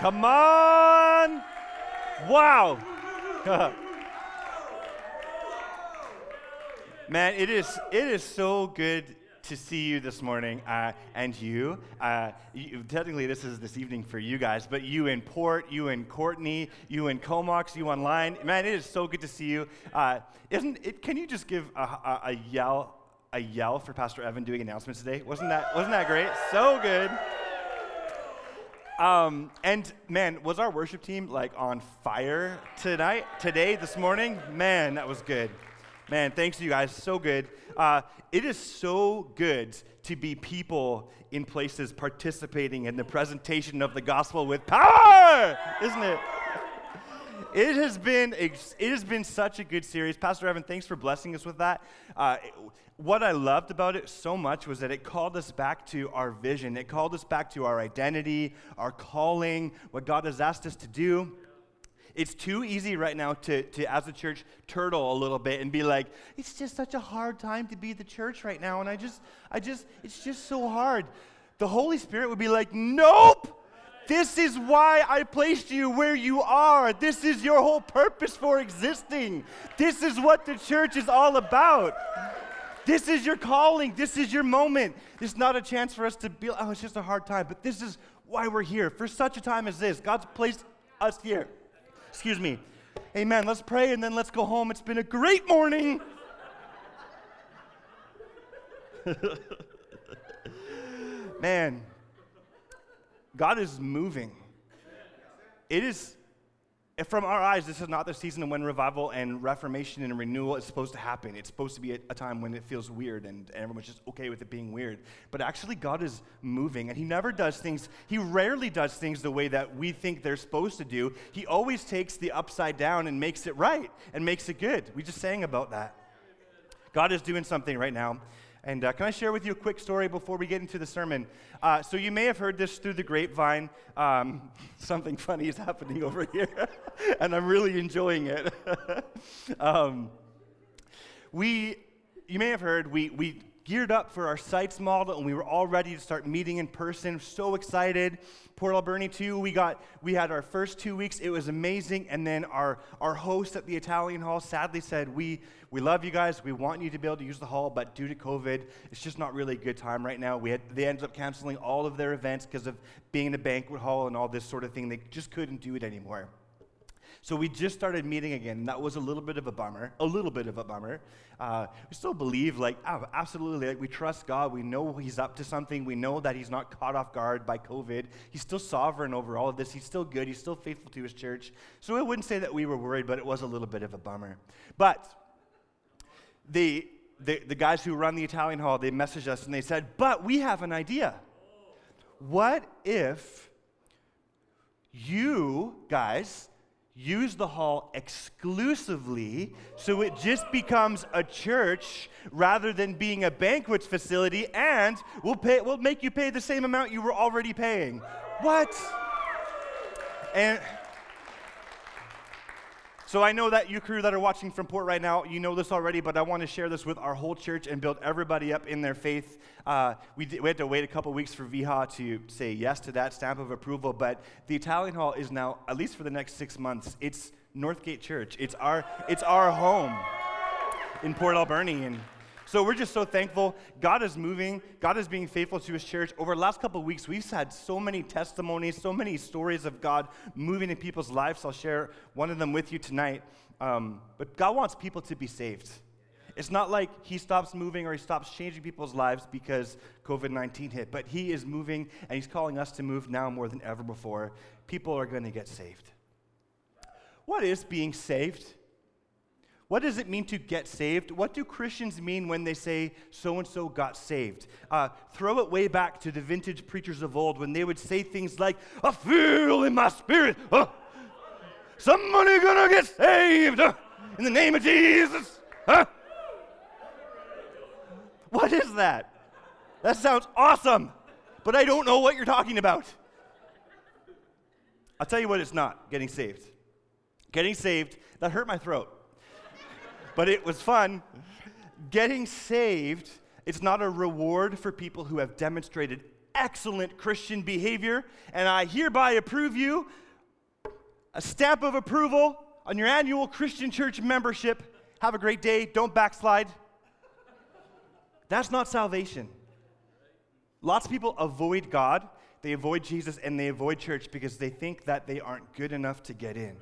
Come on. Wow. Man, it is, it is so good to see you this morning uh, and you. Uh, you. Technically, this is this evening for you guys, but you in Port, you in Courtenay, you in Comox, you online. Man, it is so good to see you. Uh, isn't it? Can you just give a, a, a yell, a yell for Pastor Evan doing announcements today? Wasn't that wasn't that great? So good. Um, and man, was our worship team like on fire tonight, today, this morning? Man, that was good. Man, thanks to you guys. So good. Uh, it is so good to be people in places participating in the presentation of the gospel with power, isn't it? It has been it has been such a good series, Pastor Evan. Thanks for blessing us with that. Uh, what I loved about it so much was that it called us back to our vision. It called us back to our identity, our calling, what God has asked us to do. It's too easy right now to, to, as a church, turtle a little bit and be like, it's just such a hard time to be the church right now. And I just, I just, it's just so hard. The Holy Spirit would be like, nope. This is why I placed you where you are. This is your whole purpose for existing. This is what the church is all about. This is your calling. This is your moment. It's not a chance for us to be, oh, it's just a hard time. But this is why we're here. For such a time as this, God's placed us here. Excuse me. Amen. Let's pray and then let's go home. It's been a great morning. Man, God is moving. It is from our eyes, this is not the season when revival and reformation and renewal is supposed to happen. It's supposed to be a, a, time when it feels weird and, and everyone's just okay with it being weird. But actually, God is moving, and He never does things, He rarely does things the way that we think they're supposed to do. He always takes the upside down and makes it right and makes it good. We just sang about that. God is doing something right now. And uh, can I share with you a quick story before we get into the sermon? Uh, so, you may have heard this through the grapevine. Um, something funny is happening over here, and I'm really enjoying it. um, we, you may have heard, we, we geared up for our sites model and we were all ready to start meeting in person. So excited. Port alberni too. We got we had our first two weeks. It was amazing. And then our our host at the italian hall sadly said we we love you guys. We want you to be able to use the hall but due to covid it's just not really a good time right now. We had they ended up canceling all of their events because of being in a banquet hall and all this sort of thing. They just couldn't do it anymore so we just started meeting again, and that was a little bit of a bummer, a little bit of a bummer. Uh, we still believe, like, oh, absolutely, like, we trust God. We know He's up to something. We know that He's not caught off guard by COVID. He's still sovereign over all of this. He's still good. He's still faithful to His church. So I wouldn't say that we were worried, but it was a little bit of a bummer. But the, the, the guys who run the Italian hall, they messaged us and they said, but we have an idea. What if you guys use the hall exclusively so it just becomes a church rather than being a banquet facility and we'll pay we'll make you pay the same amount you were already paying. What? And so I know that you crew that are watching from Port right now, you know this already, but I want to share this with our whole church and build everybody up in their faith. Uh, we, we, had to wait a couple weeks for VHA to say yes to that stamp of approval, but the Italian Hall is now, at least for the next six months, it's Northgate Church. It's our, it's our home in Port Alberni, and so we're just so thankful. God is moving. God is being faithful to his church. Over the last couple of weeks, we've had so many testimonies, so many stories of God moving in people's lives. I'll share one of them with you tonight. Um, but God wants people to be saved. It's not like he stops moving or he stops changing people's lives because COVID 19 hit, but he is moving and he's calling us to move now more than ever before. People are going to get saved. What is being saved? What does it mean to get saved? What do Christians mean when they say so and so got saved? Uh, throw it way back to the vintage preachers of old when they would say things like, I feel in my spirit, somebody gonna get saved in the name of Jesus. Huh? What is that? That sounds awesome, but I don't know what you're talking about. I'll tell you what it's not getting saved. Getting saved, that hurt my throat but it was fun. Getting saved, it's not a reward for people who have demonstrated excellent Christian behavior, and I hereby approve you a stamp of approval on your annual Christian church membership. Have a great day. Don't backslide. That's not salvation. Lots of people avoid God, they avoid Jesus, and they avoid church because they think that they aren't good enough to get in.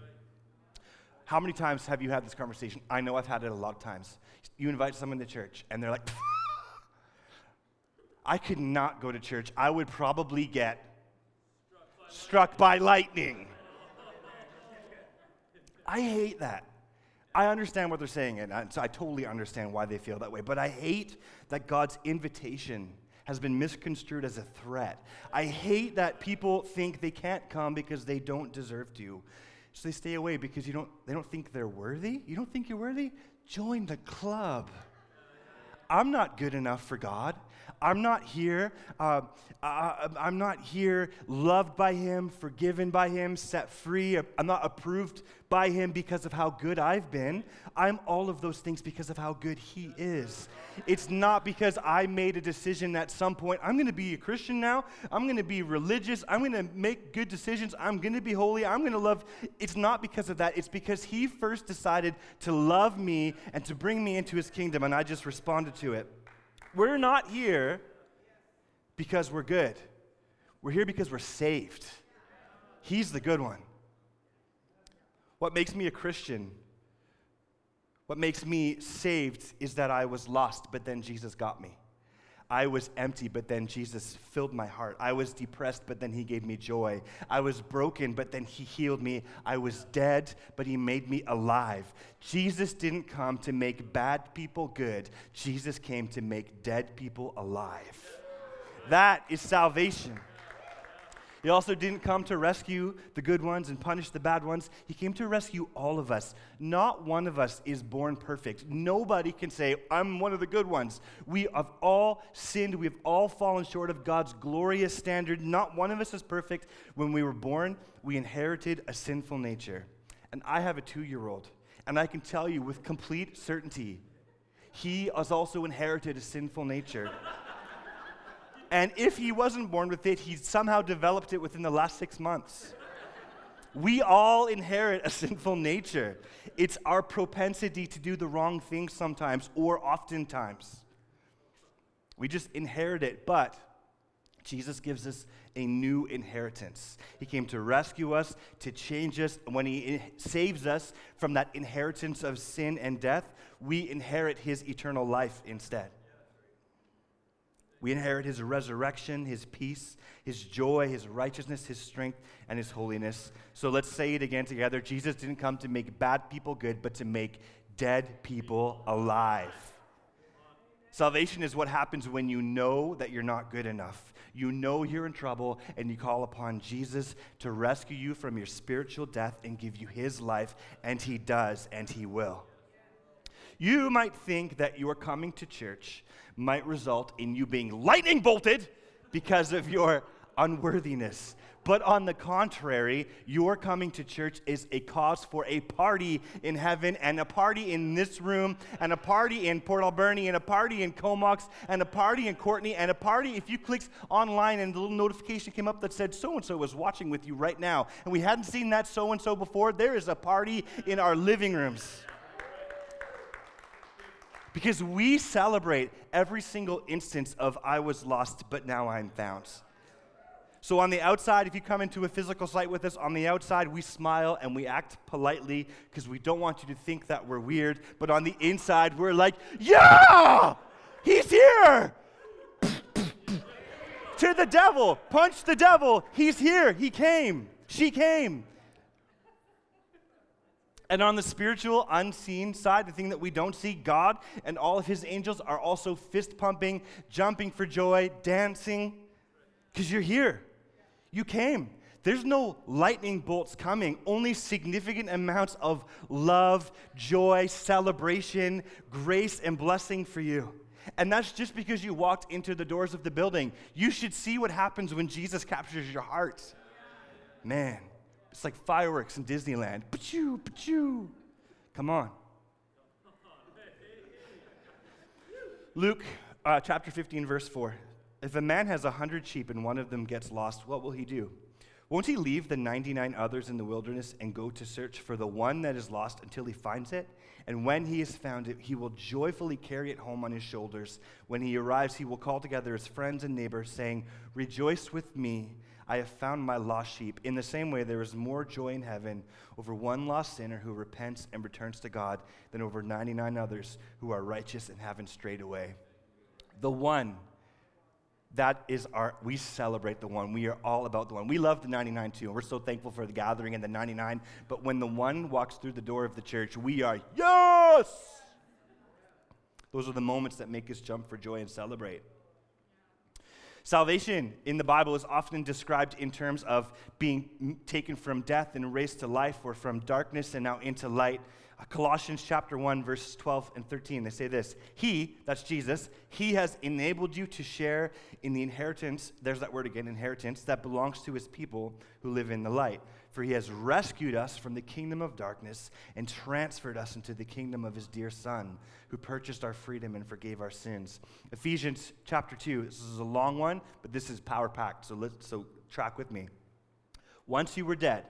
How many times have you had this conversation? I know I've had it a lot of times. You invite someone to church, and they're like, I could not go to church. I would probably get struck by lightning. I hate that. I understand what they're saying, and so I totally understand why they feel that way. But I hate that God's invitation has been misconstrued as a threat. I hate that people think they can't come because they don't deserve to. So they stay away because you don't, they don't think they're worthy. You don't think you're worthy? Join the club. I'm not good enough for God. I'm not here. Uh, I, I'm not here loved by Him, forgiven by Him, set free. I'm not approved by Him because of how good I've been. I'm all of those things because of how good He is. It's not because I made a decision at some point, I'm going to be a Christian now. I'm going to be religious. I'm going to make good decisions. I'm going to be holy. I'm going to love. It's not because of that. It's because He first decided to love me and to bring me into His kingdom, and I just responded to it. We're not here because we're good. We're here because we're saved. He's the good one. What makes me a Christian, what makes me saved, is that I was lost, but then Jesus got me. I was empty, but then Jesus filled my heart. I was depressed, but then He gave me joy. I was broken, but then He healed me. I was dead, but He made me alive. Jesus didn't come to make bad people good, Jesus came to make dead people alive. That is salvation. He also didn't come to rescue the good ones and punish the bad ones. He came to rescue all of us. Not one of us is born perfect. Nobody can say, I'm one of the good ones. We have all sinned. We have all fallen short of God's glorious standard. Not one of us is perfect. When we were born, we inherited a sinful nature. And I have a two year old, and I can tell you with complete certainty, he has also inherited a sinful nature. And if he wasn't born with it, he somehow developed it within the last six months. We all inherit a sinful nature. It's our propensity to do the wrong thing sometimes or oftentimes. We just inherit it, but Jesus gives us a new inheritance. He came to rescue us, to change us. When He saves us from that inheritance of sin and death, we inherit His eternal life instead. We inherit his resurrection, his peace, his joy, his righteousness, his strength, and his holiness. So let's say it again together. Jesus didn't come to make bad people good, but to make dead people alive. Salvation is what happens when you know that you're not good enough. You know you're in trouble, and you call upon Jesus to rescue you from your spiritual death and give you his life, and he does, and he will. You might think that you are coming to church might result in you being lightning bolted because of your unworthiness. But on the contrary, your coming to church is a cause for a party in heaven, and a party in this room, and a party in Port Alberni, and a party in Comox, and a party in Courtenay, and a party if you clicked online and the little notification came up that said so and so was watching with you right now, and we hadn't seen that so and so before, there is a party in our living rooms. Because we celebrate every single instance of I was lost, but now I'm found. So, on the outside, if you come into a physical site with us, on the outside, we smile and we act politely because we don't want you to think that we're weird. But on the inside, we're like, yeah, he's here. to the devil, punch the devil. He's here. He came. She came. And on the spiritual, unseen side, the thing that we don't see, God and all of his angels are also fist pumping, jumping for joy, dancing, because you're here. You came. There's no lightning bolts coming, only significant amounts of love, joy, celebration, grace, and blessing for you. And that's just because you walked into the doors of the building. You should see what happens when Jesus captures your heart. Man, it's like fireworks in Disneyland. Pachoo, pachoo. Come on. Luke uh, chapter 15, verse 4. If a man has a hundred sheep and one of them gets lost, what will he do? Won't he leave the 99 others in the wilderness and go to search for the one that is lost until he finds it? And when he has found it, he will joyfully carry it home on his shoulders. When he arrives, he will call together his friends and neighbors, saying, Rejoice with me, I have found my lost sheep. In the same way, there is more joy in heaven over one lost sinner who repents and returns to God than over 99 others who are righteous and haven't strayed away. The one that is our we celebrate the one. We are all about the one. We love the 99 too and we're so thankful for the gathering and the 99 but when the one walks through the door of the church we are yes! Those are the moments that make us jump for joy and celebrate Salvation in the Bible is often described in terms of being taken from death and raised to life or from darkness and now into light. Uh, Colossians chapter 1 verses 12 and 13 they say this, he, that's Jesus, he has enabled you to share in the inheritance, there's that word again, inheritance that belongs to his people who live in the light. For he has rescued us from the kingdom of darkness and transferred us into the kingdom of his dear Son, who purchased our freedom and forgave our sins. Ephesians chapter 2, this is a long one, but this is power packed, so, let's so track with me. Once you were dead,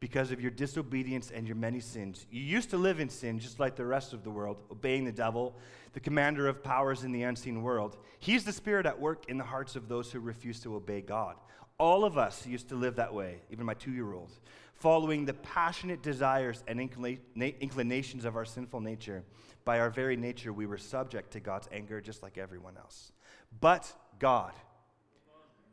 because of your disobedience and your many sins. You used to live in sin just like the rest of the world, obeying the devil, the commander of powers in the unseen world. He's the spirit at work in the hearts of those who refuse to obey God. All of us used to live that way, even my two year old, following the passionate desires and inclinations of our sinful nature. By our very nature, we were subject to God's anger just like everyone else. But God,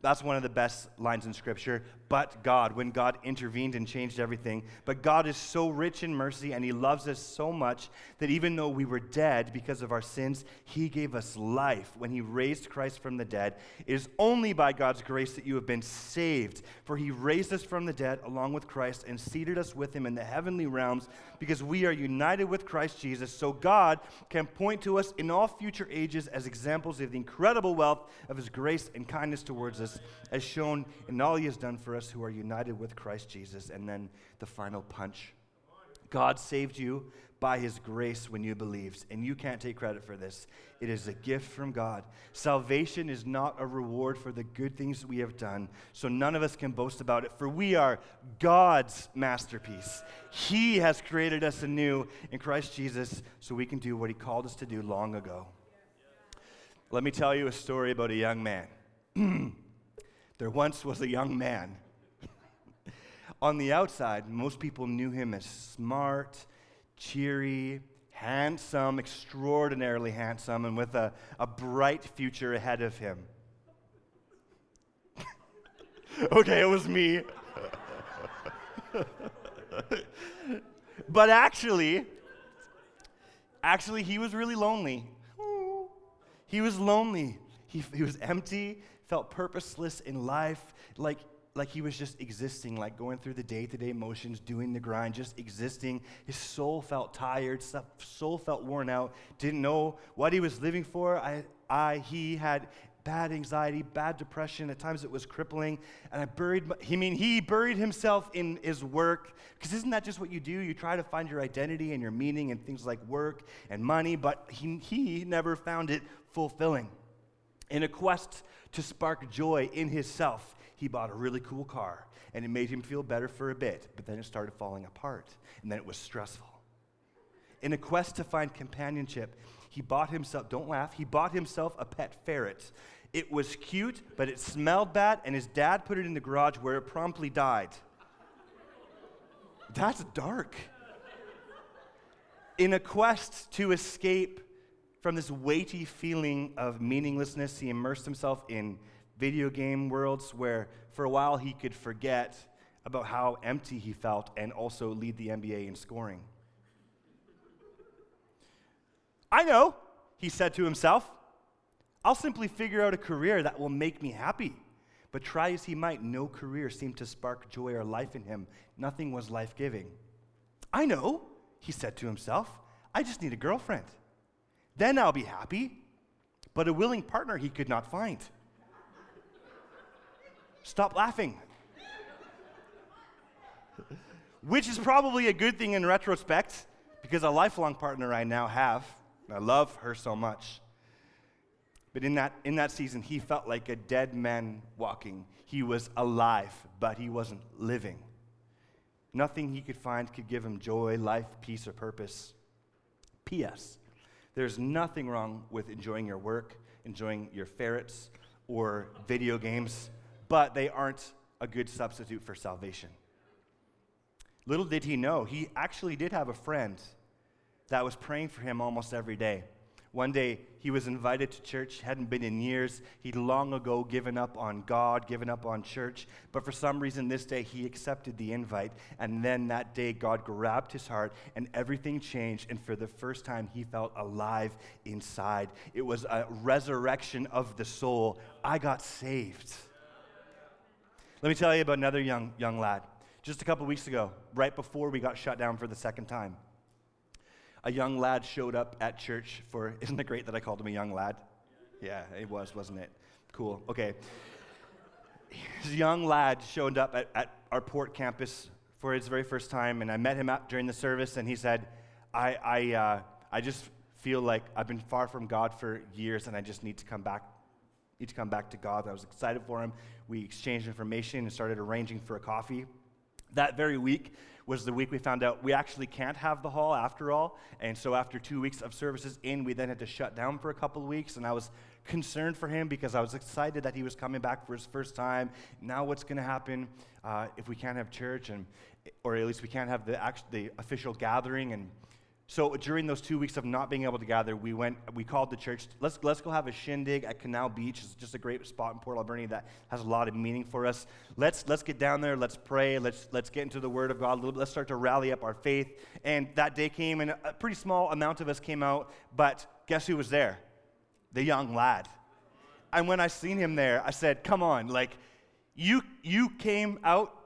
that's one of the best lines in Scripture. But God, when God intervened and changed everything. But God is so rich in mercy and He loves us so much that even though we were dead because of our sins, He gave us life when He raised Christ from the dead. It is only by God's grace that you have been saved. For He raised us from the dead along with Christ and seated us with Him in the heavenly realms because we are united with Christ Jesus. So God can point to us in all future ages as examples of the incredible wealth of His grace and kindness towards us as shown in all he has done for us who are united with Christ Jesus. And then the final punch God saved you by his grace when you believed, and you can't take credit for this. It is a gift from God. Salvation is not a reward for the good things we have done, so none of us can boast about it, for we are God's masterpiece. He has created us anew in Christ Jesus so we can do what he called us to do long ago. Let me tell you a story about a young man. There once was a young man. On the outside, most people knew him as smart, cheery, handsome, extraordinarily handsome, and with a, a bright future ahead of him. okay, it was me. but actually, actually, he was really lonely. He was lonely. He, he was empty felt purposeless in life, like, like he was just existing, like going through the day to day motions, doing the grind, just existing. His soul felt tired, soul felt worn out, didn't know what he was living for. I, I, he had bad anxiety, bad depression. At times it was crippling. And I buried, he mean, he buried himself in his work. Because isn't that just what you do? You try to find your identity and your meaning and things like work and money, but he, he never found it fulfilling. In a quest to spark joy in himself, he bought a really cool car and it made him feel better for a bit, but then it started falling apart and then it was stressful. In a quest to find companionship, he bought himself, don't laugh, he bought himself a pet ferret. It was cute, but it smelled bad, and his dad put it in the garage where it promptly died. That's dark. In a quest to escape from this weighty feeling of meaninglessness, he immersed himself in video game worlds where for a while he could forget about how empty he felt and also lead the NBA in scoring. I know, he said to himself. I'll simply figure out a career that will make me happy. But try as he might, no career seemed to spark joy or life in him. Nothing was life giving. I know, he said to himself. I just need a girlfriend. Then I'll be happy. But a willing partner he could not find. Stop laughing. Which is probably a good thing in retrospect because a lifelong partner I now have, I love her so much. But in that, in that season, he felt like a dead man walking. He was alive, but he wasn't living. Nothing he could find could give him joy, life, peace, or purpose. P.S. There's nothing wrong with enjoying your work, enjoying your ferrets, or video games, but they aren't a good substitute for salvation. Little did he know, he actually did have a friend that was praying for him almost every day. One day, he was invited to church, hadn't been in years. He'd long ago given up on God, given up on church. But for some reason, this day, he accepted the invite. And then that day, God grabbed his heart, and everything changed. And for the first time, he felt alive inside. It was a resurrection of the soul. I got saved. Let me tell you about another young, young lad. Just a couple weeks ago, right before we got shut down for the second time a young lad showed up at church for, isn't it great that I called him a young lad? Yeah, it was, wasn't it? Cool. Okay. This young lad showed up at, at our port campus for his very first time, and I met him out during the service, and he said, I, I, uh, I just feel like I've been far from God for years, and I just need to come back, need to come back to God. I was excited for him. We exchanged information and started arranging for a coffee. That very week, was the week we found out we actually can't have the hall after all. And so after two weeks of services in, we then had to shut down for a couple of weeks. And I was concerned for him because I was excited that he was coming back for his first time. Now what's going to happen uh, if we can't have church and or at least we can't have the, act- the official gathering and so during those two weeks of not being able to gather, we went, we called the church, let's, let's go have a shindig at Canal Beach. It's just a great spot in Port Alberni that has a lot of meaning for us. Let's, let's get down there, let's pray, let's, let's get into the Word of God, a little. let's start to rally up our faith. And that day came, and a pretty small amount of us came out, but guess who was there? The young lad. And when I seen him there, I said, come on, like, you, you came out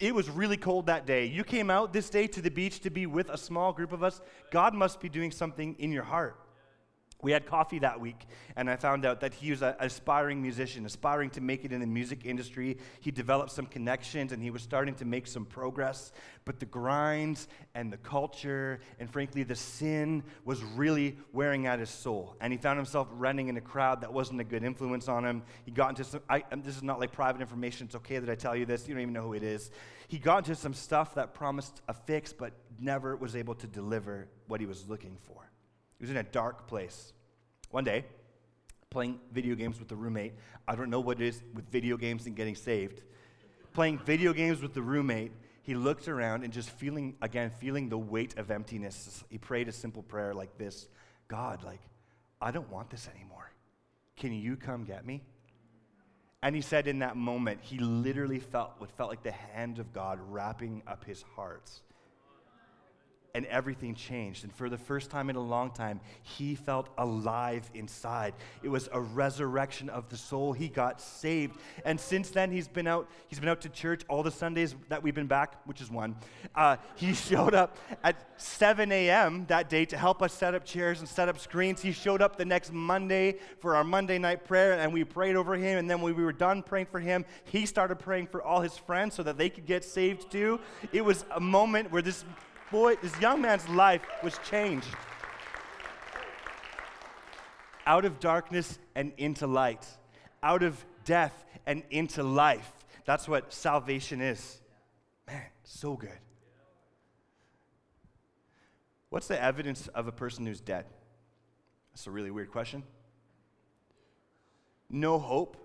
it was really cold that day. You came out this day to the beach to be with a small group of us. God must be doing something in your heart. We had coffee that week, and I found out that he was an aspiring musician, aspiring to make it in the music industry. He developed some connections, and he was starting to make some progress. But the grinds and the culture, and frankly, the sin was really wearing at his soul. And he found himself running in a crowd that wasn't a good influence on him. He got into some, I, this is not like private information. It's okay that I tell you this. You don't even know who it is. He got into some stuff that promised a fix, but never was able to deliver what he was looking for. He was in a dark place. One day, playing video games with the roommate, I don't know what it is with video games and getting saved. Playing video games with the roommate, he looked around and just feeling, again, feeling the weight of emptiness. He prayed a simple prayer like this God, like, I don't want this anymore. Can you come get me? And he said in that moment, he literally felt what felt like the hand of God wrapping up his heart and everything changed. And for the first time in a long time, he felt alive inside. It was a resurrection of the soul. He got saved. And since then, he's been out, he's been out to church all the Sundays that we've been back, which is one. Uh, he showed up at 7 a.m. that day to help us set up chairs and set up screens. He showed up the next Monday for our Monday night prayer, and we prayed over him. And then when we were done praying for him, he started praying for all his friends so that they could get saved too. It was a moment where this boy, this young man's life was changed. Out of darkness and into light, out of death and into life. That's what salvation is. Man, so good. What's the evidence of a person who's dead? That's a really weird question. No hope,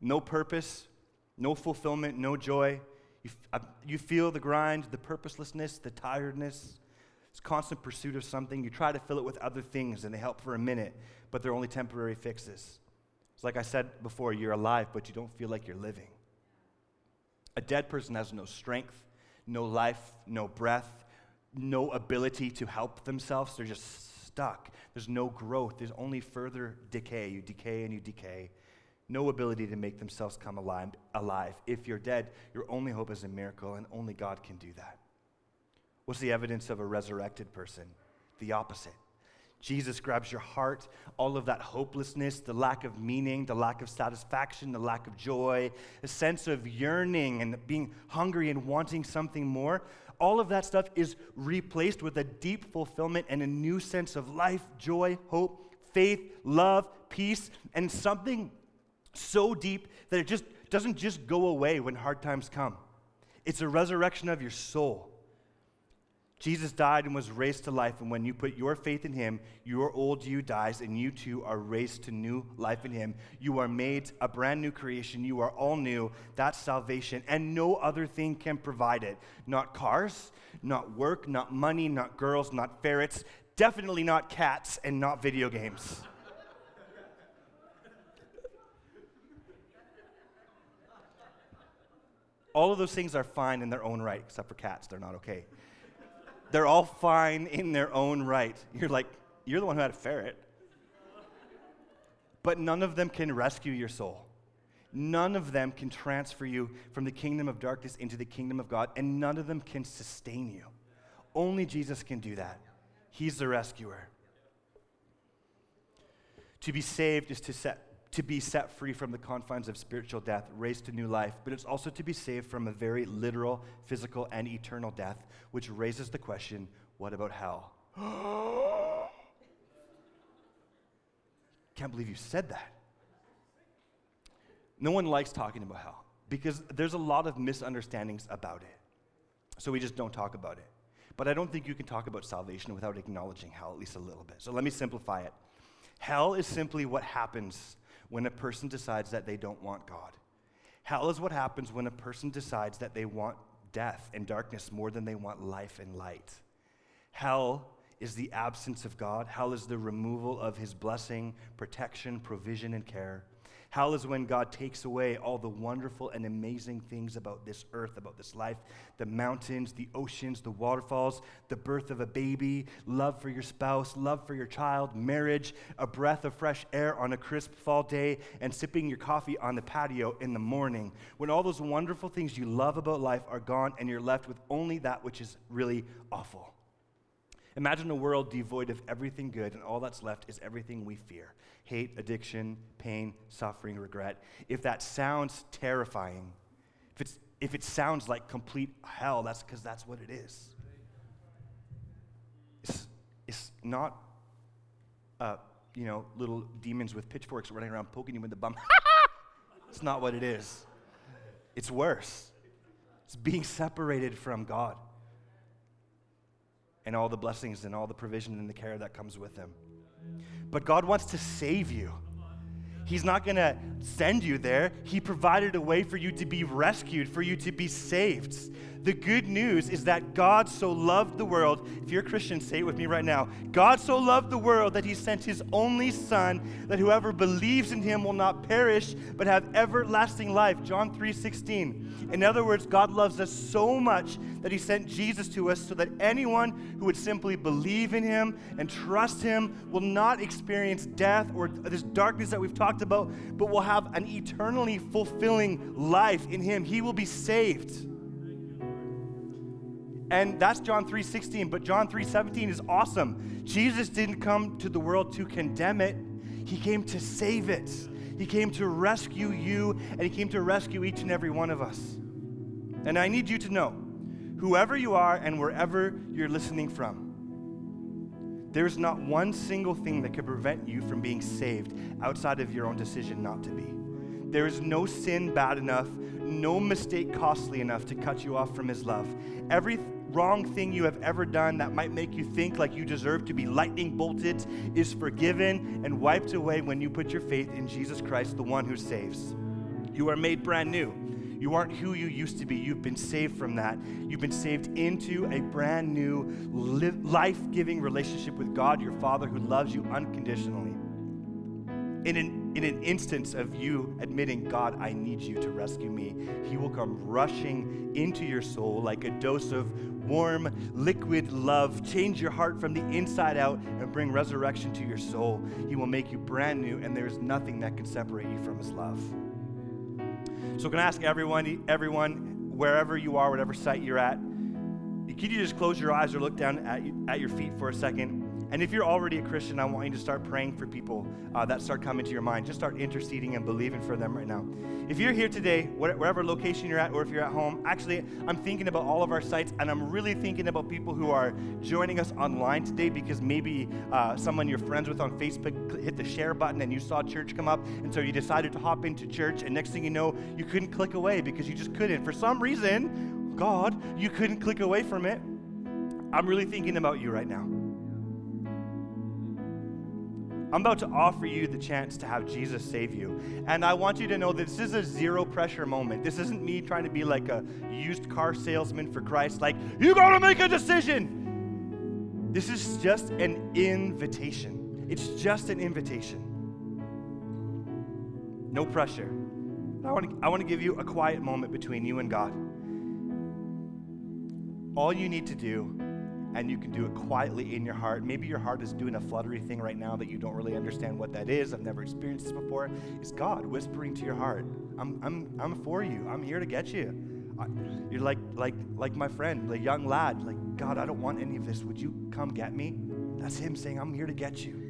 no purpose, no fulfillment, no joy, you, uh, you feel the grind, the purposelessness, the tiredness. It's constant pursuit of something. You try to fill it with other things, and they help for a minute, but they're only temporary fixes. It's like I said before you're alive, but you don't feel like you're living. A dead person has no strength, no life, no breath, no ability to help themselves. They're just stuck. There's no growth. There's only further decay. You decay and you decay no ability to make themselves come alive, alive. If you're dead, your only hope is a miracle, and only God can do that. What's the evidence of a resurrected person? The opposite. Jesus grabs your heart, all of that hopelessness, the lack of meaning, the lack of satisfaction, the lack of joy, a sense of yearning and being hungry and wanting something more. All of that stuff is replaced with a deep fulfillment and a new sense of life, joy, hope, faith, love, peace, and something so deep that it just doesn't just go away when hard times come. It's a resurrection of your soul. Jesus died and was raised to life, and when you put your faith in him, your old you dies, and you too are raised to new life in him. You are made a brand new creation. You are all new. That's salvation, and no other thing can provide it. Not cars, not work, not money, not girls, not ferrets, definitely not cats, and not video games. All of those things are fine in their own right, except for cats. They're not okay. They're all fine in their own right. You're like, you're the one who had a ferret. But none of them can rescue your soul. None of them can transfer you from the kingdom of darkness into the kingdom of God, and none of them can sustain you. Only Jesus can do that. He's the rescuer. To be saved is to set to be set free from the confines of spiritual death, raised to new life, but it's also to be saved from a very literal, physical, and eternal death, which raises the question what about hell? Can't believe you said that. No one likes talking about hell because there's a lot of misunderstandings about it. So we just don't talk about it. But I don't think you can talk about salvation without acknowledging hell, at least a little bit. So let me simplify it. Hell is simply what happens when a person decides that they don't want God. Hell is what happens when a person decides that they want death and darkness more than they want life and light. Hell is the absence of God. Hell is the removal of his blessing, protection, provision, and care. Hell is when God takes away all the wonderful and amazing things about this earth, about this life the mountains, the oceans, the waterfalls, the birth of a baby, love for your spouse, love for your child, marriage, a breath of fresh air on a crisp fall day, and sipping your coffee on the patio in the morning. When all those wonderful things you love about life are gone and you're left with only that which is really awful. Imagine a world devoid of everything good, and all that's left is everything we fear hate, addiction, pain, suffering, regret. If that sounds terrifying, if, it's, if it sounds like complete hell, that's because that's what it is. It's, it's not, uh, you know, little demons with pitchforks running around poking you in the bum. it's not what it is. It's worse. It's being separated from God and all the blessings and all the provision and the care that comes with Him. But God wants to save you. He's not going to send you there. He provided a way for you to be rescued, for you to be saved. The good news is that God so loved the world. If you're a Christian, say it with me right now. God so loved the world that he sent his only Son, that whoever believes in him will not perish, but have everlasting life. John 3 16. In other words, God loves us so much that he sent Jesus to us so that anyone who would simply believe in him and trust him will not experience death or this darkness that we've talked about, but will have an eternally fulfilling life in him. He will be saved. And that's John 3:16, but John 3:17 is awesome. Jesus didn't come to the world to condemn it. He came to save it. He came to rescue you and he came to rescue each and every one of us. And I need you to know, whoever you are and wherever you're listening from, there's not one single thing that could prevent you from being saved outside of your own decision not to be. There is no sin bad enough, no mistake costly enough to cut you off from His love. Every wrong thing you have ever done that might make you think like you deserve to be lightning bolted is forgiven and wiped away when you put your faith in Jesus Christ, the one who saves. You are made brand new. You aren't who you used to be. You've been saved from that. You've been saved into a brand new, life giving relationship with God, your Father, who loves you unconditionally. In an, in an instance of you admitting, God, I need you to rescue me, He will come rushing into your soul like a dose of warm, liquid love, change your heart from the inside out, and bring resurrection to your soul. He will make you brand new, and there is nothing that can separate you from His love. So, can I ask everyone, everyone, wherever you are, whatever site you're at, could you just close your eyes or look down at, at your feet for a second? And if you're already a Christian, I want you to start praying for people uh, that start coming to your mind. Just start interceding and believing for them right now. If you're here today, wherever location you're at, or if you're at home, actually, I'm thinking about all of our sites, and I'm really thinking about people who are joining us online today because maybe uh, someone you're friends with on Facebook hit the share button and you saw church come up, and so you decided to hop into church, and next thing you know, you couldn't click away because you just couldn't. For some reason, God, you couldn't click away from it. I'm really thinking about you right now. I'm about to offer you the chance to have Jesus save you. And I want you to know that this is a zero pressure moment. This isn't me trying to be like a used car salesman for Christ, like, you gotta make a decision. This is just an invitation. It's just an invitation. No pressure. I want to, I want to give you a quiet moment between you and God. All you need to do and you can do it quietly in your heart. Maybe your heart is doing a fluttery thing right now that you don't really understand what that is. I've never experienced this before. Is God whispering to your heart, I'm, I'm, I'm for you. I'm here to get you. You're like, like, like my friend, the young lad, like, God, I don't want any of this. Would you come get me? That's him saying, I'm here to get you.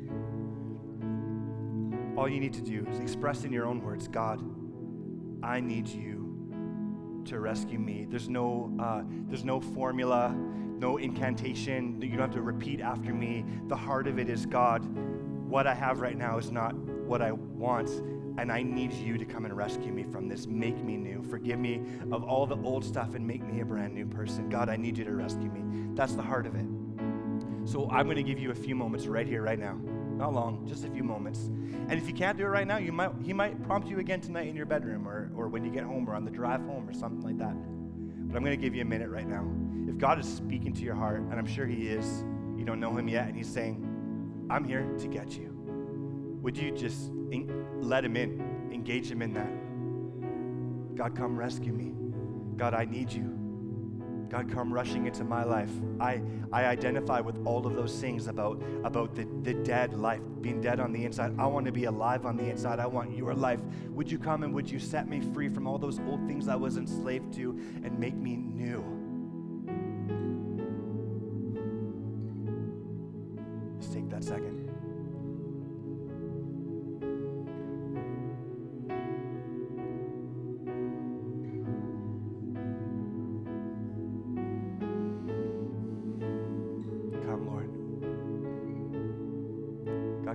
All you need to do is express in your own words, God, I need you to rescue me. There's no, uh, there's no formula no incantation. You don't have to repeat after me. The heart of it is God, what I have right now is not what I want, and I need you to come and rescue me from this. Make me new. Forgive me of all the old stuff and make me a brand new person. God, I need you to rescue me. That's the heart of it. So I'm going to give you a few moments right here, right now. Not long, just a few moments. And if you can't do it right now, you might, he might prompt you again tonight in your bedroom or, or when you get home or on the drive home or something like that. But I'm going to give you a minute right now. If God is speaking to your heart, and I'm sure He is, you don't know Him yet, and He's saying, I'm here to get you. Would you just let Him in, engage Him in that? God, come rescue me. God, I need you. God, come rushing into my life. I, I identify with all of those things about, about the, the dead life, being dead on the inside. I want to be alive on the inside. I want your life. Would you come and would you set me free from all those old things I was enslaved to and make me new?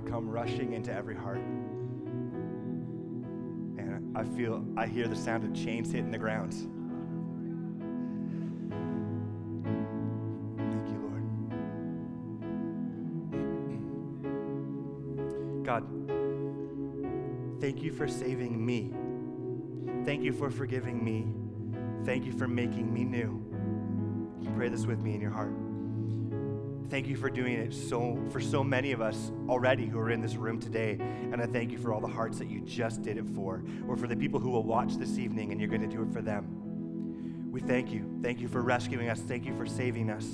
Come rushing into every heart. And I feel, I hear the sound of chains hitting the ground. Thank you, Lord. God, thank you for saving me. Thank you for forgiving me. Thank you for making me new. Pray this with me in your heart. Thank you for doing it so for so many of us already who are in this room today. And I thank you for all the hearts that you just did it for, or for the people who will watch this evening and you're going to do it for them. We thank you. Thank you for rescuing us. Thank you for saving us.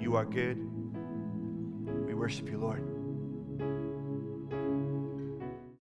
You are good. We worship you, Lord.